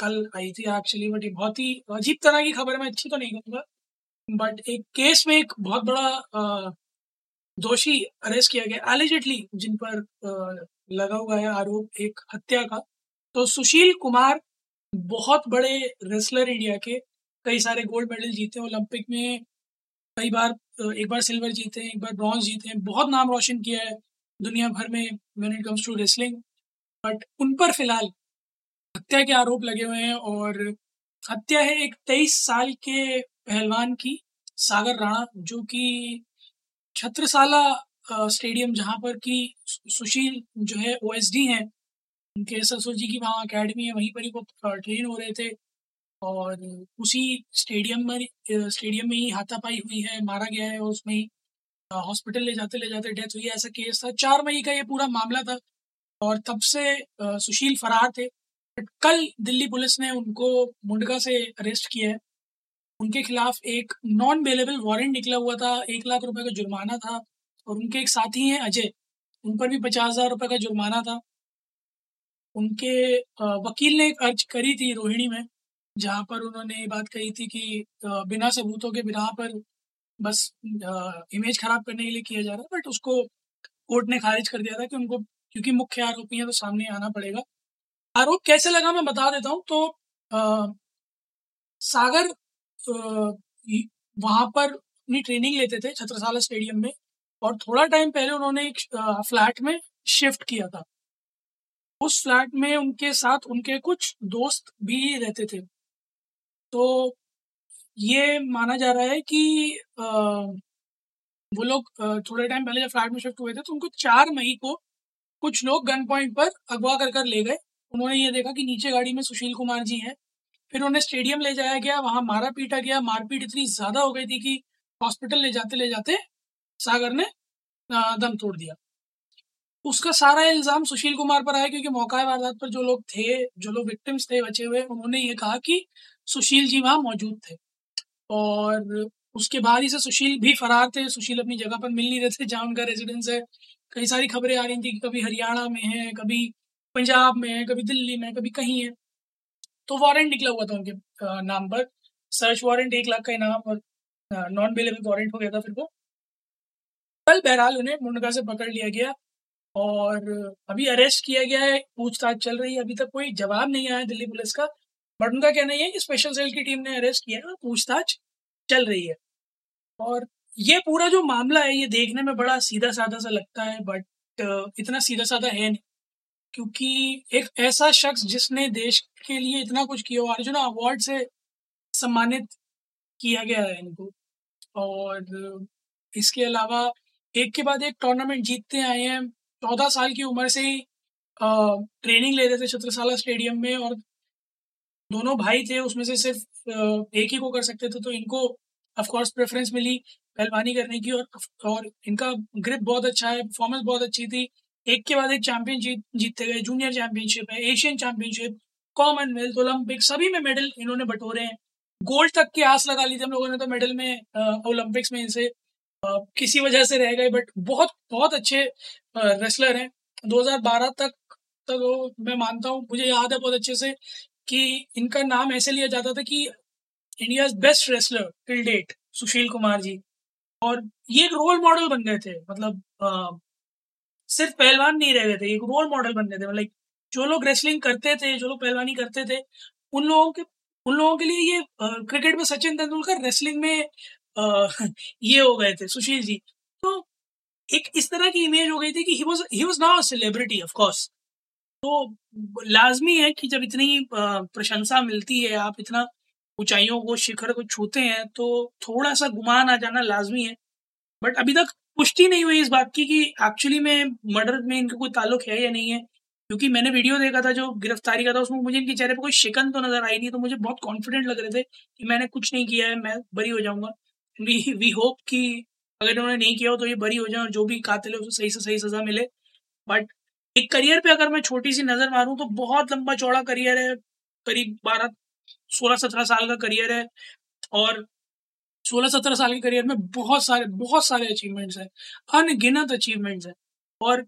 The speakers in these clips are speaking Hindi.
कल आई थी एक्चुअली बट ये बहुत ही अजीब तरह की खबर है, मैं अच्छी तो नहीं कहूँगा। बट एक केस में एक बहुत बड़ा दोषी अरेस्ट किया गया। एलिजेटली जिन पर लगा हुआ है आरोप, एक हत्या का तो सुशील कुमार बहुत बड़े रेसलर इंडिया के कई सारे गोल्ड मेडल जीते हैं। ओलंपिक में कई बार एक बार सिल्वर जीते हैं, एक बार ब्रॉन्ज जीते हैं। बहुत नाम रोशन किया है। दुनिया भर में when it comes to wrestling but उन पर फ़िलहाल हत्या के आरोप लगे हुए हैं और हत्या है एक तेईस साल के पहलवान की, सागर राणा, जो कि छत्रसाला स्टेडियम जहाँ पर कि सुशील जो है ओ एस डी हैं। उनके एस जी की वहाँ अकेडमी है, वहीं पर ही वो ट्रेन हो रहे थे और उसी स्टेडियम में स्टेडियम में ही हाथापाई हुई है, मारा गया है और उसमें ही हॉस्पिटल ले जाते ले जाते डेथ हुई है। ऐसा केस था। चार मई का ये पूरा मामला था और तब से सुशील फरार थे। कल दिल्ली पुलिस ने उनको मुंडका से अरेस्ट किया है। उनके खिलाफ एक नॉन बेलेबल वारंट निकला हुआ था, एक लाख रुपए का जुर्माना था और उनके एक साथी हैं अजय, उन पर भी पचास हज़ार रुपए का जुर्माना था। उनके वकील ने एक अर्ज़ करी थी रोहिणी में, जहाँ पर उन्होंने ये बात कही थी कि बिना सबूतों के बिना पर बस इमेज खराब करने के लिए किया जा रहा है बट उसको कोर्ट ने खारिज कर दिया था कि उनको, क्योंकि मुख्य आरोपी हैं तो सामने आना पड़ेगा। आरोप कैसे लगा मैं बता देता हूँ। तो अ, सागर वहाँ पर अपनी ट्रेनिंग लेते थे छत्रसाला स्टेडियम में और थोड़ा टाइम पहले उन्होंने एक फ्लैट में शिफ्ट किया था। उस फ्लैट में उनके साथ उनके कुछ दोस्त भी रहते थे। तो ये माना जा रहा है कि अ, वो लोग थोड़े टाइम पहले जब फ्लैट में शिफ्ट हुए थे तो उनको चार मई को कुछ लोग गन पॉइंट पर अगवा कर कर ले गए। उन्होंने ये देखा कि नीचे गाड़ी में सुशील कुमार जी हैं। फिर उन्हें स्टेडियम ले जाया गया, वहाँ मारा पीटा गया। मारपीट इतनी ज़्यादा हो गई थी कि हॉस्पिटल ले जाते ले जाते सागर ने दम तोड़ दिया। उसका सारा इल्ज़ाम सुशील कुमार पर आया क्योंकि मौका वारदात पर। जो लोग थे, जो लोग विक्टिम्स थे, बचे हुए, उन्होंने ये कहा कि सुशील जी वहाँ मौजूद थे। और उसके बाद ही से सुशील भी फरार थे। सुशील अपनी जगह पर मिल नहीं रहे थे, जहाँ उनका रेजिडेंस है। कई सारी खबरें आ रही थी कि कभी हरियाणा में है, कभी पंजाब में है, कभी दिल्ली में कभी कहीं है। तो वारंट निकला हुआ था उनके नाम पर। सर्च वारंट एक लाख का इनाम और नॉन बेलेबल वारंट हो गया था फिर वो। कल बहरहाल उन्हें मुंडका से पकड़ लिया गया और अभी अरेस्ट किया गया है, पूछताछ चल रही है। अभी तक कोई जवाब नहीं आया दिल्ली पुलिस का। बट उनका कहना ये है कि स्पेशल सेल की टीम ने अरेस्ट किया है पूछताछ चल रही है। और ये पूरा जो मामला है, ये देखने में बड़ा सीधा साधा सा लगता है बट इतना सीधा साधा है नहीं। क्योंकि एक ऐसा शख्स जिसने देश के लिए इतना कुछ किया अर्जुना अवार्ड से सम्मानित किया गया है इनको। और इसके अलावा एक के बाद एक टूर्नामेंट जीतते आए हैं। चौदह साल की उम्र से ही ट्रेनिंग ले रहे थे छत्रसाला स्टेडियम में और दोनों भाई थे, उसमें से सिर्फ़ एक ही को कर सकते थे तो इनको ऑफ़ कोर्स प्रेफरेंस मिली पहलवानी करने की और और इनका ग्रिप बहुत अच्छा है परफॉर्मेंस बहुत अच्छी थी। एक के बाद एक चैंपियन जीत जीतते गए जूनियर चैंपियनशिप है एशियन चैंपियनशिप कॉमनवेल्थ ओलंपिक सभी में मेडल इन्होंने बटोरे हैं। गोल्ड तक की आस लगा ली थी हम लोगों ने तो मेडल में ओलंपिक्स में इनसे। किसी वजह से रह गए बट बहुत बहुत अच्छे रेसलर हैं। 2012 तक तक वो मैं मानता हूँ, मुझे याद है बहुत अच्छे से कि इनका नाम ऐसे लिया जाता था कि India best wrestler till date Sushil Kumar ji. और ये एक रोल मॉडल बन गए थे मतलब सिर्फ़ पहलवान नहीं रह गए थे एक रोल मॉडल बन गए थे। मतलब जो लोग रेसलिंग करते थे जो लोग पहलवानी करते थे उन लोगों के उन लोगों के लिए ये क्रिकेट में सचिन तेंदुलकर रेसलिंग में अ, ये हो गए थे सुशील जी। तो एक इस तरह की इमेज हो गई थी कि he was he was now celebrity of course तो लाजमी है कि जब इतनी प्रशंसा मिलती है आप इतना ऊंचाइयों को शिखर को छूते हैं तो थोड़ा सा गुमान आ जाना लाजमी है। बट अभी तक पुष्टि नहीं हुई इस बात की कि एक्चुअली में मर्डर में इनका कोई ताल्लुक है या नहीं है। क्योंकि मैंने वीडियो देखा था जो गिरफ्तारी का था, उसमें मुझे इनके चेहरे पर कोई शिकन तो नज़र आई नहीं तो मुझे बहुत कॉन्फिडेंट लग रहे थे कि मैंने कुछ नहीं किया है, मैं बरी हो जाऊँगा। वी वी होप कि अगर इन्होंने नहीं किया हो तो ये बरी हो जाए और जो भी कातिल है उसे सही से सही सजा मिले। बट एक करियर पे अगर मैं छोटी सी नज़र मारूं तो बहुत लंबा चौड़ा करियर है, करीब बारह, सोलह, सत्रह साल का करियर है। और सोलह सत्रह साल के करियर में बहुत सारे बहुत सारे अचीवमेंट्स हैं। अनगिनत अचीवमेंट्स हैं। और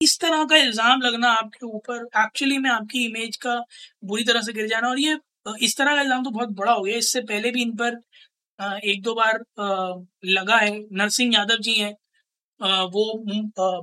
इस तरह का इल्ज़ाम लगना आपके ऊपर एक्चुअली में आपकी इमेज का बुरी तरह से गिर जाना, और ये इस तरह का इल्ज़ाम तो बहुत बड़ा हो गया। इससे पहले भी इन पर एक दो बार लगा है। नरसिंह यादव जी हैं। वो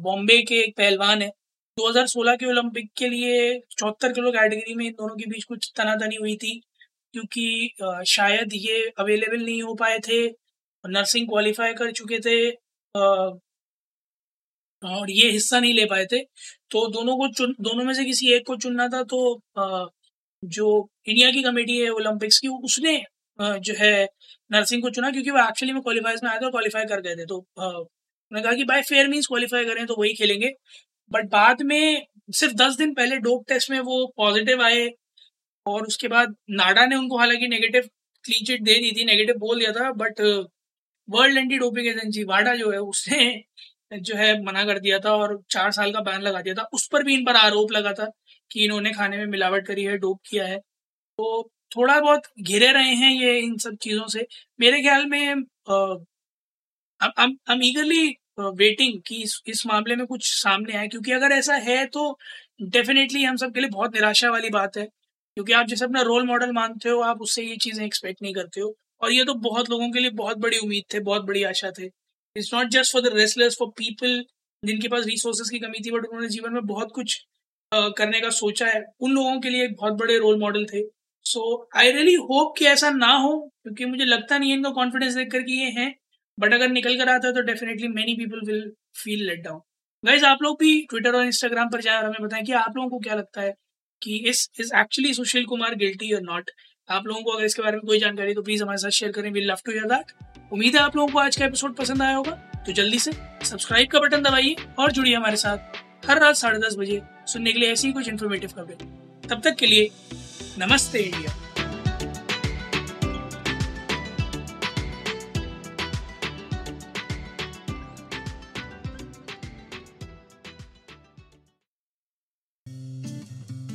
बॉम्बे के एक पहलवान है। 2016 के ओलंपिक के लिए चौहत्तर किलो कैटेगरी में इन दोनों के बीच कुछ तनातनी हुई थी। क्योंकि शायद ये अवेलेबल नहीं हो पाए थे नर्सिंग क्वालिफाई कर चुके थे और ये हिस्सा नहीं ले पाए थे। तो दोनों को चुन, दोनों में से किसी एक को चुनना था तो जो इंडिया की कमेटी है ओलंपिक्स की, उसने जो है नर्सिंग को चुना क्योंकि वो एक्चुअली में क्वालिफाइज में आए थे और क्वालिफाई कर गए थे। तो उन्होंने कहा कि बाय फेयर मीन्स क्वालिफाई करें तो वही खेलेंगे। बट बाद में, सिर्फ़ दस दिन पहले डोप टेस्ट में वो पॉजिटिव आए और उसके बाद नाडा ने उनको हालाँकि नेगेटिव क्लीन चिट दे दी थी नेगेटिव बोल दिया था but world anti doping agency वाडा जो है उसने जो है मना कर दिया था और चार साल का बैन लगा दिया था। उस पर भी इन पर आरोप लगा था कि इन्होंने खाने में मिलावट करी है डोप किया है। तो थोड़ा बहुत घिरे रहे हैं ये इन सब चीज़ों से। मेरे ख्याल में हम ईगरली वेटिंग कि इस, इस मामले में कुछ सामने आए क्योंकि अगर ऐसा है तो डेफिनेटली हम सब के लिए बहुत निराशा वाली बात है। क्योंकि आप जैसे अपना रोल मॉडल मानते हो, आप उससे ये चीज़ें एक्सपेक्ट नहीं करते हो। और ये तो बहुत लोगों के लिए बहुत बड़ी उम्मीद थे, बहुत बड़ी आशा थे। It's not just for the wrestlers for people जिनके पास रिसोर्सेज की कमी थी बट उन्होंने जीवन में बहुत कुछ करने का सोचा है। उन लोगों के लिए एक बहुत बड़े रोल मॉडल थे। सो आई रियली होप कि ऐसा ना हो, क्योंकि मुझे लगता नहीं है इनका कॉन्फिडेंस देख करके ये हैं। बट अगर निकल कर आता है तो definitely many people will feel let down guys आप लोग भी ट्विटर और इंस्टाग्राम पर जाए और हमें बताएँ कि आप लोगों को क्या लगता है। कि इस is actually Sushil Kumar guilty और नॉट आप लोगों को अगर इसके बारे में कोई जानकारी तो प्लीज़ हमारे साथ शेयर करें। We love to hear that उम्मीद है आप लोगों को आज का एपिसोड पसंद आया होगा। तो जल्दी से सब्सक्राइब का बटन दबाइए और जुड़िए हमारे साथ हर रात साढ़े दस बजे सुनने के लिए ऐसी ही कुछ इन्फॉर्मेटिव खबरें। तब तक के लिए नमस्ते इंडिया।